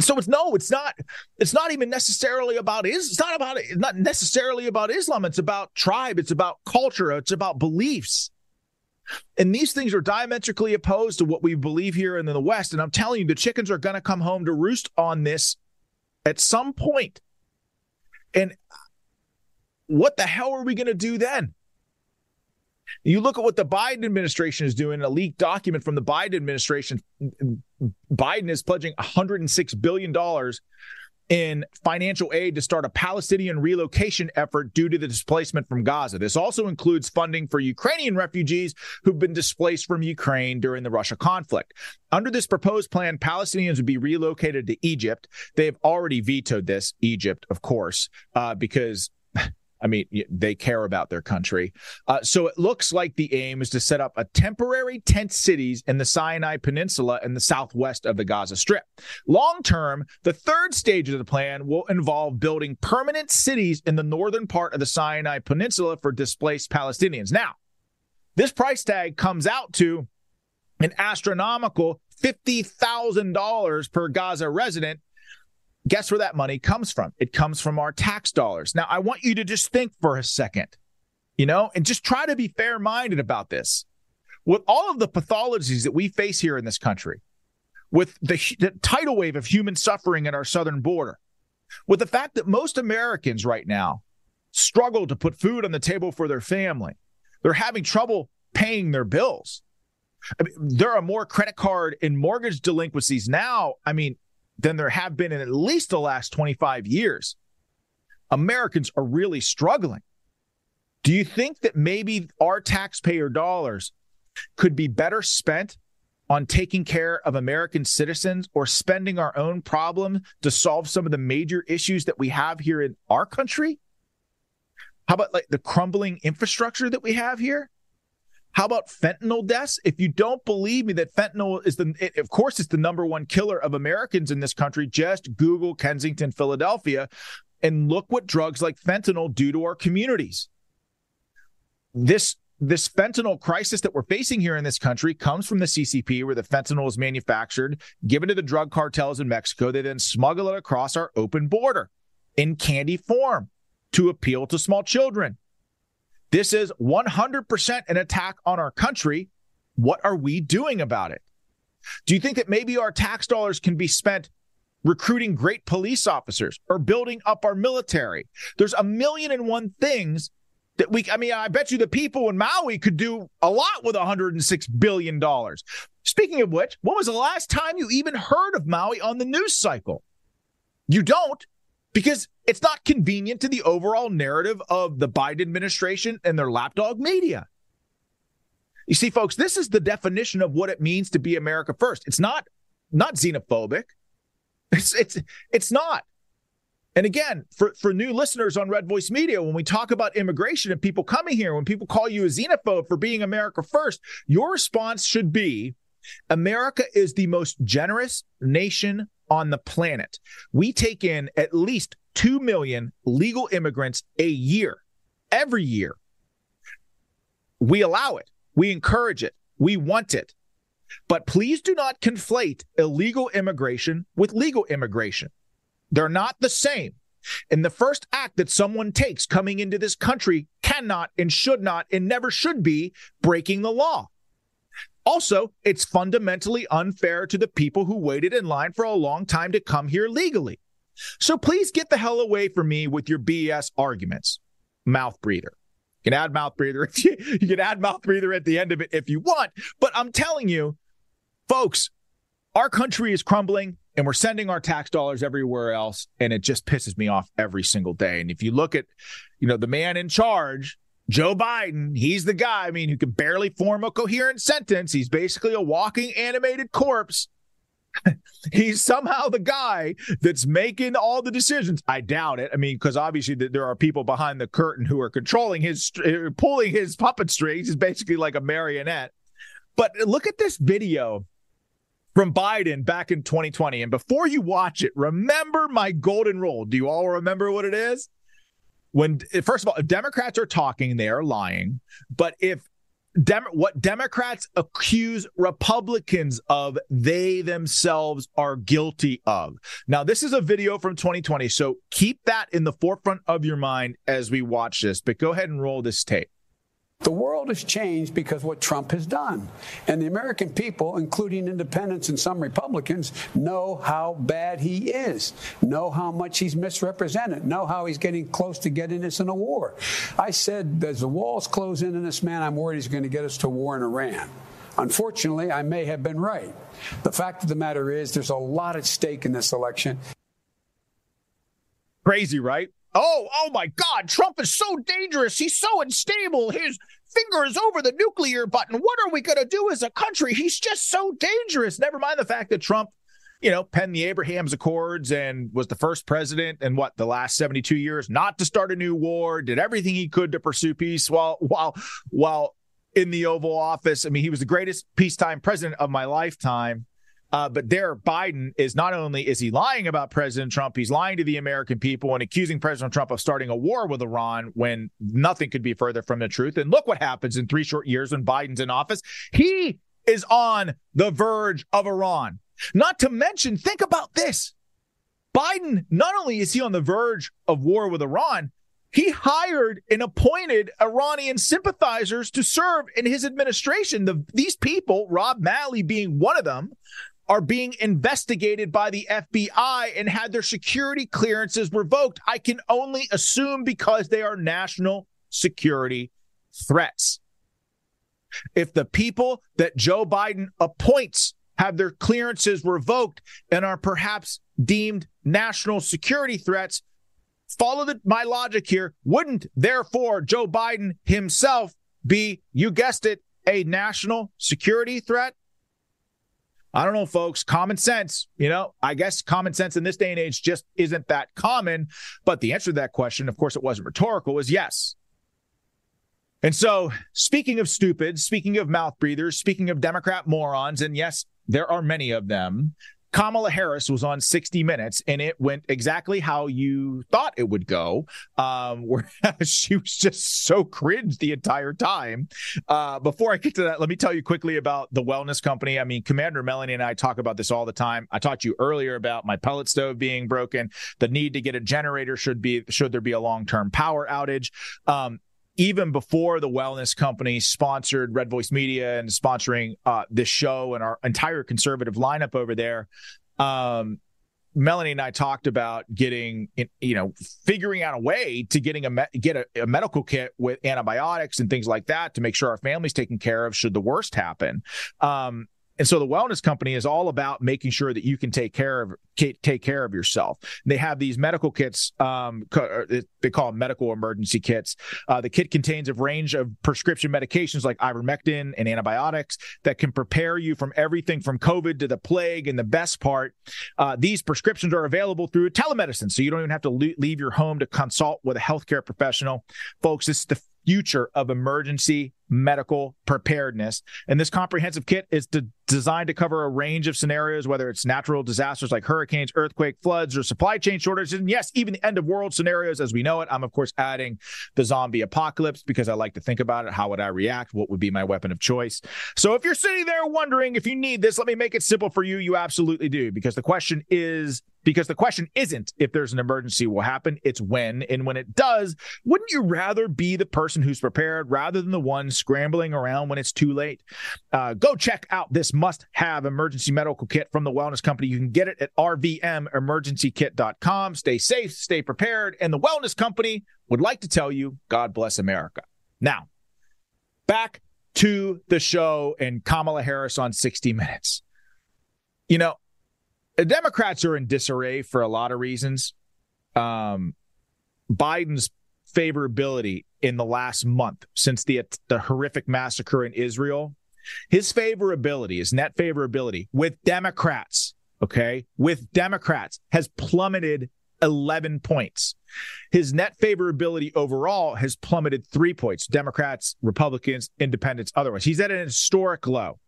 So it's no, it's not. It's not even necessarily about is. It's not about. It's not necessarily about Islam. It's about tribe. It's about culture. It's about beliefs. And these things are diametrically opposed to what we believe here in the West. And I'm telling you, the chickens are going to come home to roost on this at some point. And what the hell are we going to do then? You look at what the Biden administration is doing, a leaked document from the Biden administration. Biden is pledging $106 billion in financial aid to start a Palestinian relocation effort due to the displacement from Gaza. This also includes funding for Ukrainian refugees who've been displaced from Ukraine during the Russia conflict. Under this proposed plan, Palestinians would be relocated to Egypt. They have already vetoed this, Egypt, of course, uh, because I mean, they care about their country. Uh, so it looks like the aim is to set up a temporary tent cities in the Sinai Peninsula in the southwest of the Gaza Strip. Long term, the third stage of the plan will involve building permanent cities in the northern part of the Sinai Peninsula for displaced Palestinians. Now, this price tag comes out to an astronomical $50,000 per Gaza resident Guess where that money comes from? It comes from our tax dollars. Now, I want you to just think for a second, you know, and just try to be fair minded about this. With all of the pathologies that we face here in this country, with the, the tidal wave of human suffering at our southern border, with the fact that most Americans right now struggle to put food on the table for their family, they're having trouble paying their bills. I mean, there are more credit card and mortgage delinquencies now. I mean, than there have been in at least the last 25 years. Americans are really struggling. Do you think that maybe our taxpayer dollars could be better spent on taking care of American citizens or spending our own problem to solve some of the major issues that we have here in our country? How about like the crumbling infrastructure that we have here? How about fentanyl deaths? If you don't believe me that fentanyl is the, it, of course, it's the number one killer of Americans in this country, just Google Kensington, Philadelphia, and look what drugs like fentanyl do to our communities. This this fentanyl crisis that we're facing here in this country comes from the CCP, where the fentanyl is manufactured, given to the drug cartels in Mexico. They then smuggle it across our open border in candy form to appeal to small children. This is 100% an attack on our country. What are we doing about it? Do you think that maybe our tax dollars can be spent recruiting great police officers or building up our military? There's a million and one things that we, I mean, I bet you the people in Maui could do a lot with $106 billion. Speaking of which, when was the last time you even heard of Maui on the news cycle? You don't because it's not convenient to the overall narrative of the Biden administration and their lapdog media. You see, folks, this is the definition of what it means to be America first. It's not not xenophobic. It's it's it's not. And again, for, for new listeners on Red Voice Media, when we talk about immigration and people coming here, when people call you a xenophobe for being America first, your response should be America is the most generous nation on the planet. We take in at least 2 million legal immigrants a year, every year. We allow it, we encourage it, we want it. But please do not conflate illegal immigration with legal immigration. They're not the same. And the first act that someone takes coming into this country cannot and should not and never should be breaking the law. Also, it's fundamentally unfair to the people who waited in line for a long time to come here legally. So please get the hell away from me with your BS arguments. Mouth breather. You can add mouth breather. you can add mouth breather at the end of it if you want. But I'm telling you, folks, our country is crumbling and we're sending our tax dollars everywhere else. And it just pisses me off every single day. And if you look at, you know, the man in charge, Joe Biden, he's the guy, I mean, who can barely form a coherent sentence. He's basically a walking animated corpse. he's somehow the guy that's making all the decisions. I doubt it. I mean, because obviously there are people behind the curtain who are controlling his, uh, pulling his puppet strings. He's basically like a marionette. But look at this video from Biden back in 2020. And before you watch it, remember my golden rule. Do you all remember what it is? When, first of all, if Democrats are talking, they are lying. But if Dem- what Democrats accuse Republicans of, they themselves are guilty of. Now, this is a video from 2020, so keep that in the forefront of your mind as we watch this. But go ahead and roll this tape. The world has changed because what Trump has done. And the American people, including independents and some Republicans, know how bad he is, know how much he's misrepresented, know how he's getting close to getting us in a war. I said, as the walls close in on this man, I'm worried he's going to get us to war in Iran. Unfortunately, I may have been right. The fact of the matter is, there's a lot at stake in this election. Crazy, right? Oh, oh my God, Trump is so dangerous. He's so unstable. His finger is over the nuclear button. What are we going to do as a country? He's just so dangerous. Never mind the fact that Trump, you know, penned the Abraham's Accords and was the first president in what the last 72 years not to start a new war, did everything he could to pursue peace while while while in the Oval Office. I mean, he was the greatest peacetime president of my lifetime. Uh, but there, Biden is not only is he lying about President Trump, he's lying to the American people and accusing President Trump of starting a war with Iran when nothing could be further from the truth. And look what happens in three short years when Biden's in office. He is on the verge of Iran. Not to mention, think about this. Biden, not only is he on the verge of war with Iran, he hired and appointed Iranian sympathizers to serve in his administration. The, these people, Rob Malley being one of them, are being investigated by the FBI and had their security clearances revoked. I can only assume because they are national security threats. If the people that Joe Biden appoints have their clearances revoked and are perhaps deemed national security threats, follow the, my logic here. Wouldn't, therefore, Joe Biden himself be, you guessed it, a national security threat? I don't know, folks. Common sense, you know, I guess common sense in this day and age just isn't that common. But the answer to that question, of course, it wasn't rhetorical, was yes. And so, speaking of stupid, speaking of mouth breathers, speaking of Democrat morons, and yes, there are many of them, Kamala Harris was on 60 Minutes, and it went exactly how you thought it would go. Um, where she was just so cringe the entire time. Uh, before I get to that, let me tell you quickly about the wellness company. I mean, Commander Melanie and I talk about this all the time. I talked to you earlier about my pellet stove being broken, the need to get a generator should be should there be a long term power outage. Um, even before the wellness company sponsored Red Voice Media and sponsoring uh, this show and our entire conservative lineup over there, um, Melanie and I talked about getting, you know, figuring out a way to getting a me- get a, a, medical kit with antibiotics and things like that to make sure our family's taken care of should the worst happen. Um, and so the wellness company is all about making sure that you can take care of take care of yourself. They have these medical kits. Um, they call them medical emergency kits. Uh, the kit contains a range of prescription medications like ivermectin and antibiotics that can prepare you from everything from COVID to the plague. And the best part, uh, these prescriptions are available through telemedicine, so you don't even have to leave your home to consult with a healthcare professional. Folks, this is the future of emergency medical preparedness. And this comprehensive kit is de- designed to cover a range of scenarios, whether it's natural disasters like hurricanes, earthquake, floods, or supply chain shortages. And yes, even the end of world scenarios as we know it. I'm, of course, adding the zombie apocalypse because I like to think about it. How would I react? What would be my weapon of choice? So if you're sitting there wondering if you need this, let me make it simple for you. You absolutely do, because the question is because the question isn't if there's an emergency will happen, it's when. And when it does, wouldn't you rather be the person who's prepared rather than the one scrambling around when it's too late? Uh, go check out this must have emergency medical kit from the Wellness Company. You can get it at rvmemergencykit.com. Stay safe, stay prepared. And the Wellness Company would like to tell you, God bless America. Now, back to the show and Kamala Harris on 60 Minutes. You know, the Democrats are in disarray for a lot of reasons. Um, Biden's favorability in the last month since the the horrific massacre in Israel, his favorability, his net favorability with Democrats, okay, with Democrats has plummeted 11 points. His net favorability overall has plummeted 3 points. Democrats, Republicans, independents, otherwise. He's at an historic low.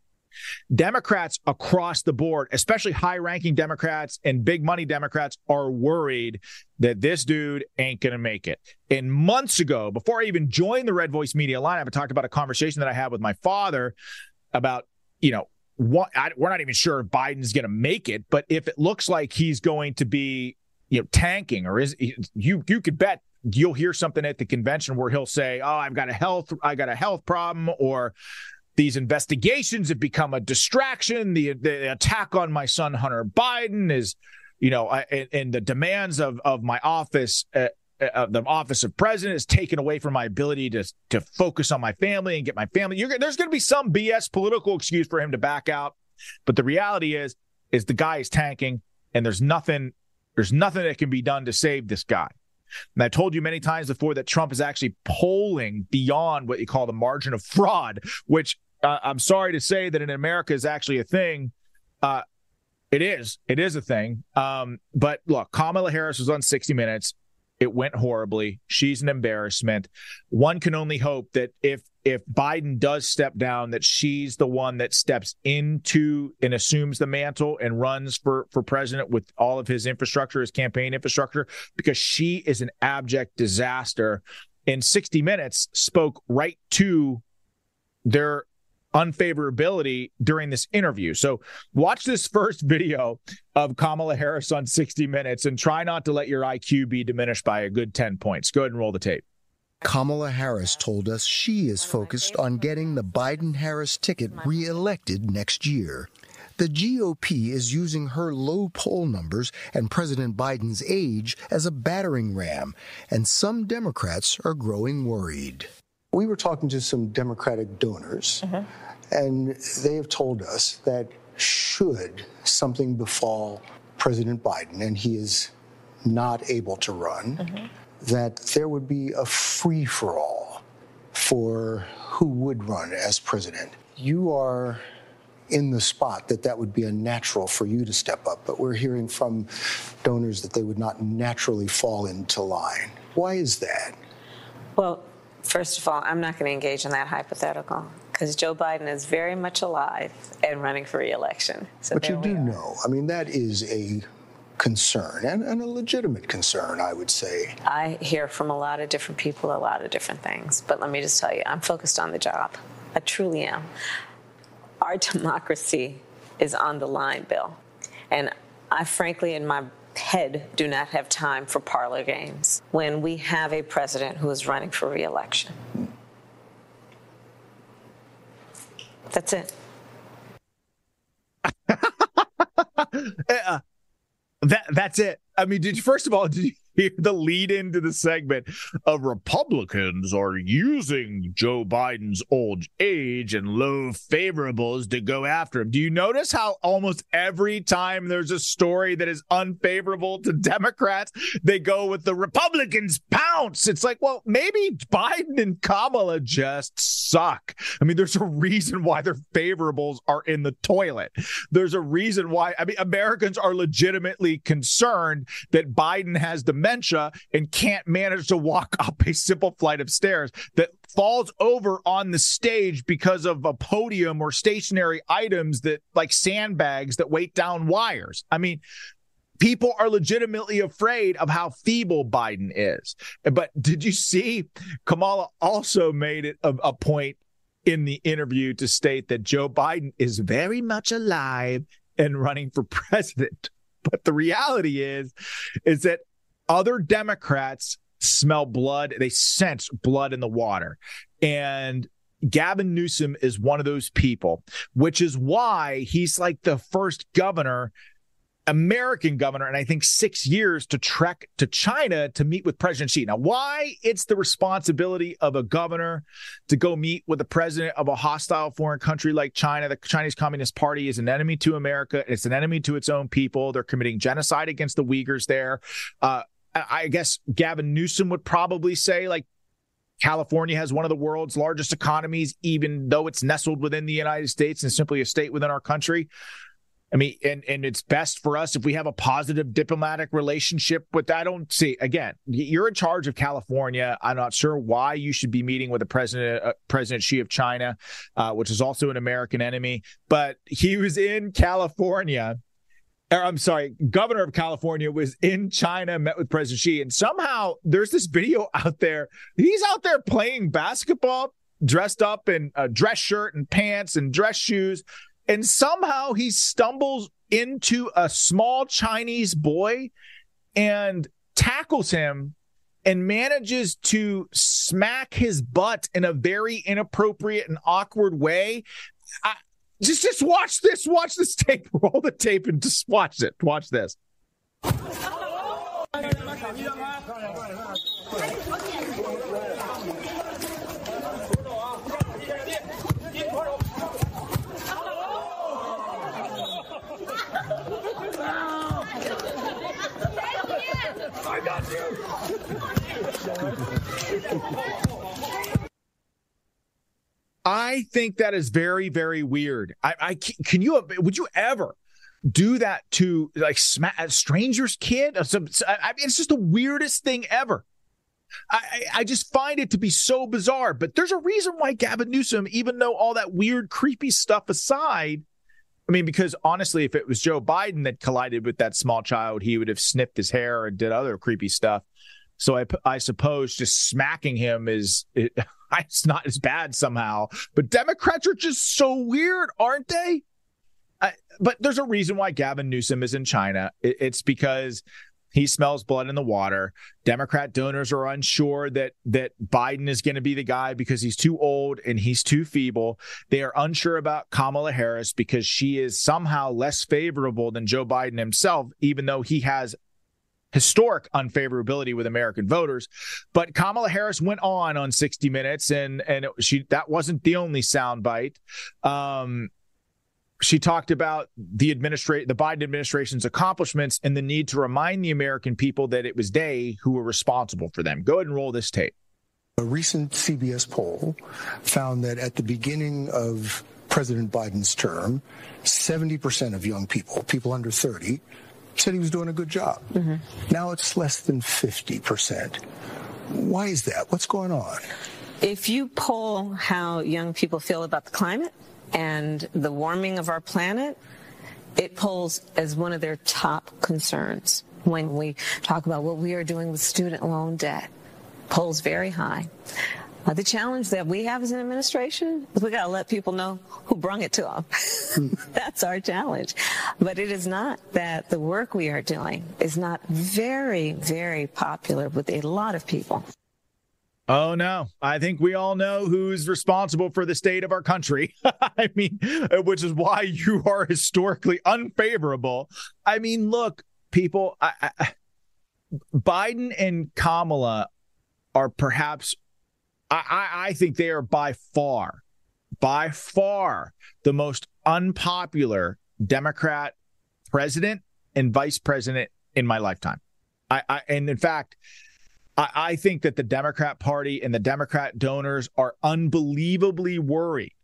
Democrats across the board, especially high ranking Democrats and big money Democrats, are worried that this dude ain't going to make it. And months ago, before I even joined the Red Voice Media line, I talked about a conversation that I had with my father about, you know, what I, we're not even sure if Biden's going to make it, but if it looks like he's going to be, you know, tanking or is you you could bet you'll hear something at the convention where he'll say, "Oh, I've got a health I got a health problem," or these investigations have become a distraction. The, the attack on my son Hunter Biden is, you know, and, and the demands of of my office. Uh, uh, the office of president is taken away from my ability to to focus on my family and get my family. You're, there's going to be some BS political excuse for him to back out, but the reality is, is the guy is tanking, and there's nothing, there's nothing that can be done to save this guy. And I told you many times before that Trump is actually polling beyond what you call the margin of fraud, which uh, I'm sorry to say that in America is actually a thing. Uh, it is. It is a thing. Um, but look, Kamala Harris was on 60 Minutes. It went horribly. She's an embarrassment. One can only hope that if if Biden does step down, that she's the one that steps into and assumes the mantle and runs for for president with all of his infrastructure, his campaign infrastructure, because she is an abject disaster. In 60 Minutes, spoke right to their unfavorability during this interview. So watch this first video of Kamala Harris on 60 Minutes and try not to let your IQ be diminished by a good 10 points. Go ahead and roll the tape. Kamala Harris told us she is focused on getting the Biden Harris ticket reelected next year. The GOP is using her low poll numbers and President Biden's age as a battering ram, and some Democrats are growing worried. We were talking to some Democratic donors, mm-hmm. and they have told us that should something befall President Biden and he is not able to run, mm-hmm. that there would be a free for all for who would run as president. You are in the spot that that would be a natural for you to step up, but we're hearing from donors that they would not naturally fall into line. Why is that? Well, First of all, I'm not going to engage in that hypothetical because Joe Biden is very much alive and running for reelection. So but you do know, I mean, that is a concern and, and, a legitimate concern, I would say. I hear from a lot of different people a lot of different things, but let me just tell you, I'm focused on the job. I truly am. Our democracy is on the line, Bill. And I frankly, in my head do not have time for parlor games when we have a president who is running for reelection. That's it. uh, that that's it. I mean, did you, first of all, did you the lead into the segment of Republicans are using Joe Biden's old age and low favorables to go after him. Do you notice how almost every time there's a story that is unfavorable to Democrats, they go with the Republicans pounce? It's like, well, maybe Biden and Kamala just suck. I mean, there's a reason why their favorables are in the toilet. There's a reason why, I mean, Americans are legitimately concerned that Biden has the dementia and can't manage to walk up a simple flight of stairs that falls over on the stage because of a podium or stationary items that like sandbags that weight down wires. I mean, people are legitimately afraid of how feeble Biden is. But did you see Kamala also made it a, a point in the interview to state that Joe Biden is very much alive and running for president. But the reality is, is that other Democrats smell blood. They sense blood in the water. And Gavin Newsom is one of those people, which is why he's like the first governor American governor, and I think six years to trek to China to meet with President Xi. Now, why it's the responsibility of a governor to go meet with the president of a hostile foreign country like China? The Chinese Communist Party is an enemy to America. It's an enemy to its own people. They're committing genocide against the Uyghurs there. Uh, I guess Gavin Newsom would probably say, like, California has one of the world's largest economies, even though it's nestled within the United States and simply a state within our country. I mean, and and it's best for us if we have a positive diplomatic relationship with. I don't see again. You're in charge of California. I'm not sure why you should be meeting with the president, uh, President Xi of China, uh, which is also an American enemy. But he was in California. Or, I'm sorry, governor of California was in China, met with President Xi, and somehow there's this video out there. He's out there playing basketball, dressed up in a dress shirt and pants and dress shoes and somehow he stumbles into a small Chinese boy and tackles him and manages to smack his butt in a very inappropriate and awkward way. I, just just watch this, watch this tape, roll the tape and just watch it. Watch this. I got you. I think that is very, very weird. I, I can you would you ever do that to like a stranger's kid? I mean, it's just the weirdest thing ever. I, I just find it to be so bizarre. But there's a reason why Gavin Newsom, even though all that weird, creepy stuff aside, I mean, because honestly, if it was Joe Biden that collided with that small child, he would have snipped his hair and did other creepy stuff. So I, I suppose just smacking him is it, it's not as bad somehow. But Democrats are just so weird, aren't they? I, but there's a reason why Gavin Newsom is in China. It, it's because he smells blood in the water. Democrat donors are unsure that that Biden is going to be the guy because he's too old and he's too feeble. They are unsure about Kamala Harris because she is somehow less favorable than Joe Biden himself, even though he has historic unfavorability with American voters. But Kamala Harris went on on 60 Minutes, and and she that wasn't the only soundbite. Um, she talked about the administrate the Biden administration's accomplishments and the need to remind the American people that it was they who were responsible for them. Go ahead and roll this tape. A recent CBS poll found that at the beginning of President Biden's term, 70% of young people, people under 30, said he was doing a good job. Mm-hmm. Now it's less than 50%. Why is that? What's going on? If you poll how young people feel about the climate, and the warming of our planet, it polls as one of their top concerns when we talk about what we are doing with student loan debt. Polls very high. Uh, the challenge that we have as an administration is we got to let people know who brung it to them. That's our challenge. But it is not that the work we are doing is not very, very popular with a lot of people. Oh, no. I think we all know who's responsible for the state of our country. I mean, which is why you are historically unfavorable. I mean, look, people, I, I, Biden and Kamala are perhaps, I, I think they are by far, by far the most unpopular Democrat president and vice president in my lifetime. I, I and in fact, I, I think that the Democrat Party and the Democrat donors are unbelievably worried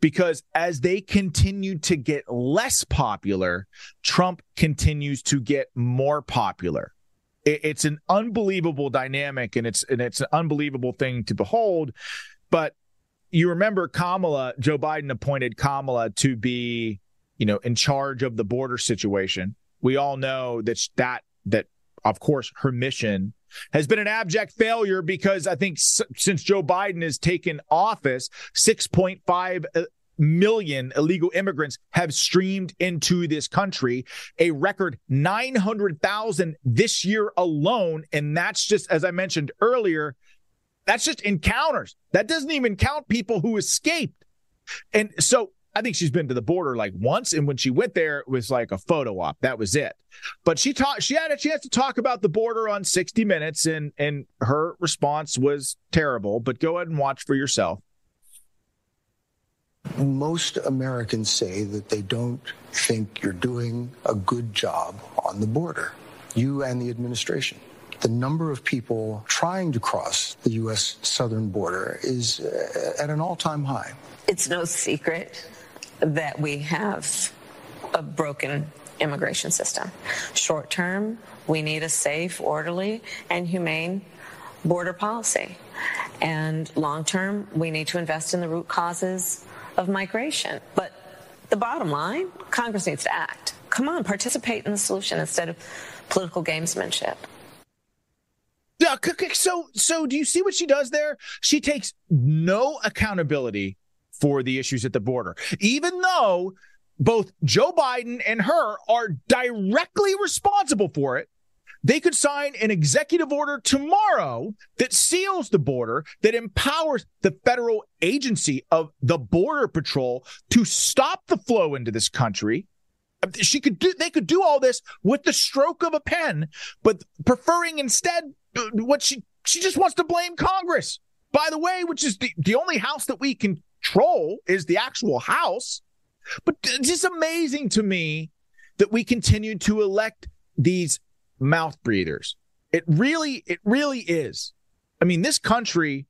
because as they continue to get less popular, Trump continues to get more popular. It, it's an unbelievable dynamic, and it's and it's an unbelievable thing to behold. But you remember Kamala, Joe Biden appointed Kamala to be, you know, in charge of the border situation. We all know that that that of course her mission has been an abject failure because I think since Joe Biden has taken office, 6.5 uh, million illegal immigrants have streamed into this country, a record 900,000 this year alone. And that's just, as I mentioned earlier, that's just encounters. That doesn't even count people who escaped. And so I think she's been to the border like once, and when she went there, it was like a photo op. That was it. But she talked. She had a chance to talk about the border on 60 Minutes, and and her response was terrible. But go ahead and watch for yourself. Most Americans say that they don't think you're doing a good job on the border, you and the administration. The number of people trying to cross the U.S. southern border is uh, at an all time high. It's no secret that we have a broken immigration system. Short term, we need a safe, orderly, and humane border policy. And long term, we need to invest in the root causes of migration. But the bottom line Congress needs to act. Come on, participate in the solution instead of political gamesmanship. Yeah, so so do you see what she does there? She takes no accountability for the issues at the border, even though both Joe Biden and her are directly responsible for it. They could sign an executive order tomorrow that seals the border, that empowers the federal agency of the Border Patrol to stop the flow into this country. She could do, they could do all this with the stroke of a pen, but preferring instead uh, what she, she just wants to blame Congress, by the way, which is the, the only house that we control is the actual house. But it's just amazing to me that we continue to elect these mouth breathers. It really, it really is. I mean, this country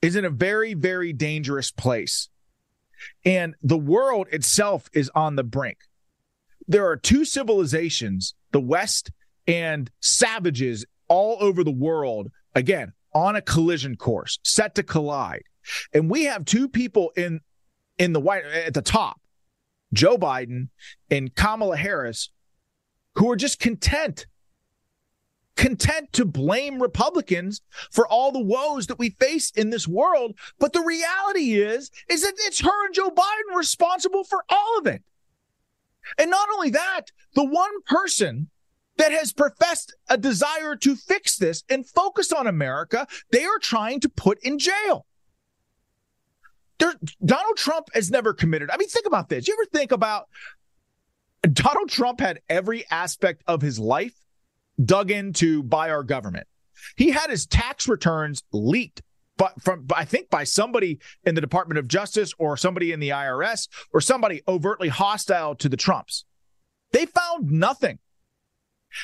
is in a very, very dangerous place. And the world itself is on the brink. There are two civilizations, the West and savages all over the world, again, on a collision course, set to collide. And we have two people in in the white at the top, Joe Biden and Kamala Harris, who are just content content to blame Republicans for all the woes that we face in this world. But the reality is, is that it's her and Joe Biden responsible for all of it. And not only that, the one person that has professed a desire to fix this and focus on America, they are trying to put in jail. There, Donald Trump has never committed. I mean, think about this. You ever think about Donald Trump had every aspect of his life dug into by our government. He had his tax returns leaked but from I think by somebody in the Department of Justice or somebody in the IRS or somebody overtly hostile to the Trumps. They found nothing.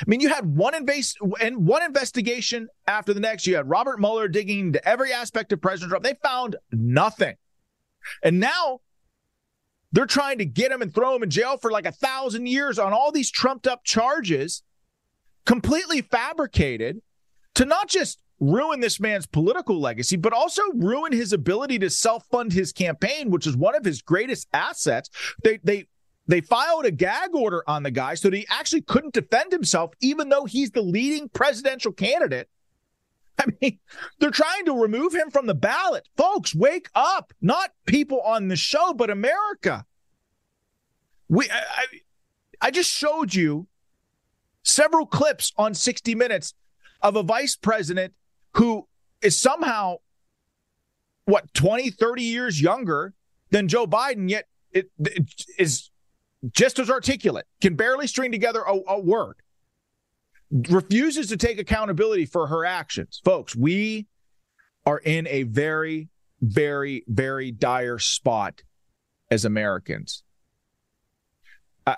I mean, you had one invase and one investigation after the next. You had Robert Mueller digging into every aspect of President Trump. They found nothing. And now they're trying to get him and throw him in jail for like a thousand years on all these trumped up charges completely fabricated to not just ruin this man's political legacy, but also ruin his ability to self-fund his campaign, which is one of his greatest assets. They they they filed a gag order on the guy so that he actually couldn't defend himself, even though he's the leading presidential candidate. I mean, they're trying to remove him from the ballot. Folks, wake up. Not people on the show, but America. We I, I, just showed you several clips on 60 Minutes of a vice president who is somehow, what, 20, 30 years younger than Joe Biden, yet it, it is just as articulate, can barely string together a, a word, refuses to take accountability for her actions. Folks, we are in a very, very, very dire spot as Americans. I,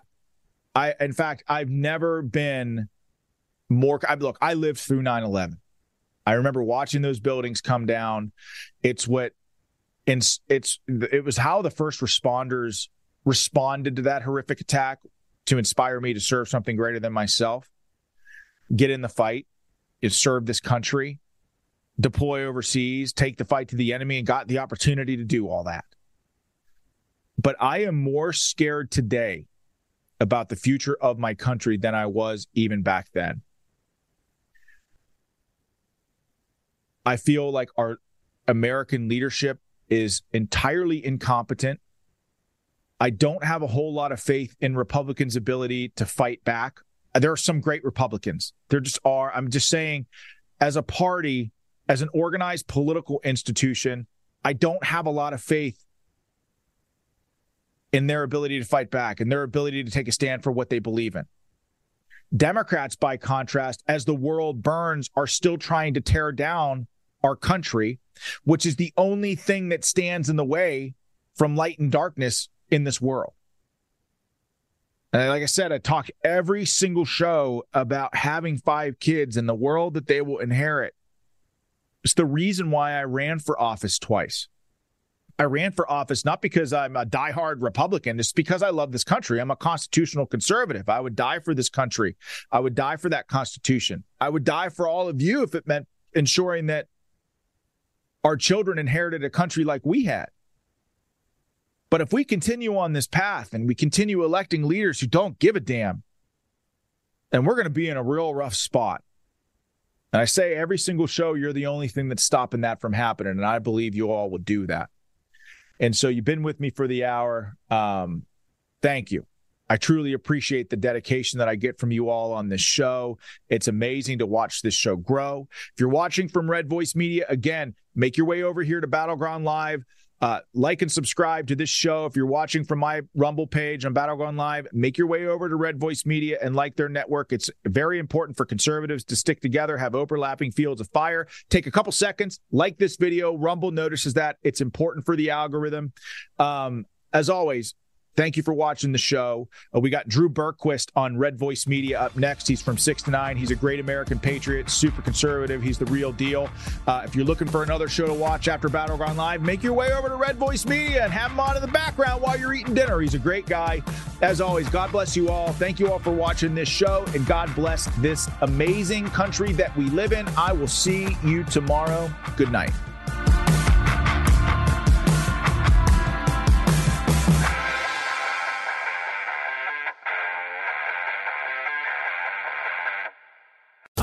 I in fact, I've never been more. I, look, I lived through 9 11. I remember watching those buildings come down. It's what, it's, it's, it was how the first responders responded to that horrific attack to inspire me to serve something greater than myself. Get in the fight, serve this country, deploy overseas, take the fight to the enemy, and got the opportunity to do all that. But I am more scared today about the future of my country than I was even back then. I feel like our American leadership is entirely incompetent. I don't have a whole lot of faith in Republicans' ability to fight back. There are some great Republicans. There just are. I'm just saying, as a party, as an organized political institution, I don't have a lot of faith in their ability to fight back and their ability to take a stand for what they believe in. Democrats, by contrast, as the world burns, are still trying to tear down our country, which is the only thing that stands in the way from light and darkness in this world. And like I said, I talk every single show about having five kids and the world that they will inherit. It's the reason why I ran for office twice. I ran for office not because I'm a diehard Republican, it's because I love this country. I'm a constitutional conservative. I would die for this country. I would die for that Constitution. I would die for all of you if it meant ensuring that our children inherited a country like we had. But if we continue on this path and we continue electing leaders who don't give a damn, then we're going to be in a real rough spot. And I say every single show, you're the only thing that's stopping that from happening. And I believe you all will do that. And so you've been with me for the hour. Um, thank you. I truly appreciate the dedication that I get from you all on this show. It's amazing to watch this show grow. If you're watching from Red Voice Media, again, make your way over here to Battleground Live. Uh, like and subscribe to this show. If you're watching from my Rumble page on Battleground Live, make your way over to Red Voice Media and like their network. It's very important for conservatives to stick together, have overlapping fields of fire. Take a couple seconds, like this video. Rumble notices that it's important for the algorithm. Um, as always, Thank you for watching the show. Uh, we got Drew Berquist on Red Voice Media up next. He's from 6 to 9. He's a great American patriot, super conservative. He's the real deal. Uh, if you're looking for another show to watch after Battleground Live, make your way over to Red Voice Media and have him on in the background while you're eating dinner. He's a great guy. As always, God bless you all. Thank you all for watching this show, and God bless this amazing country that we live in. I will see you tomorrow. Good night.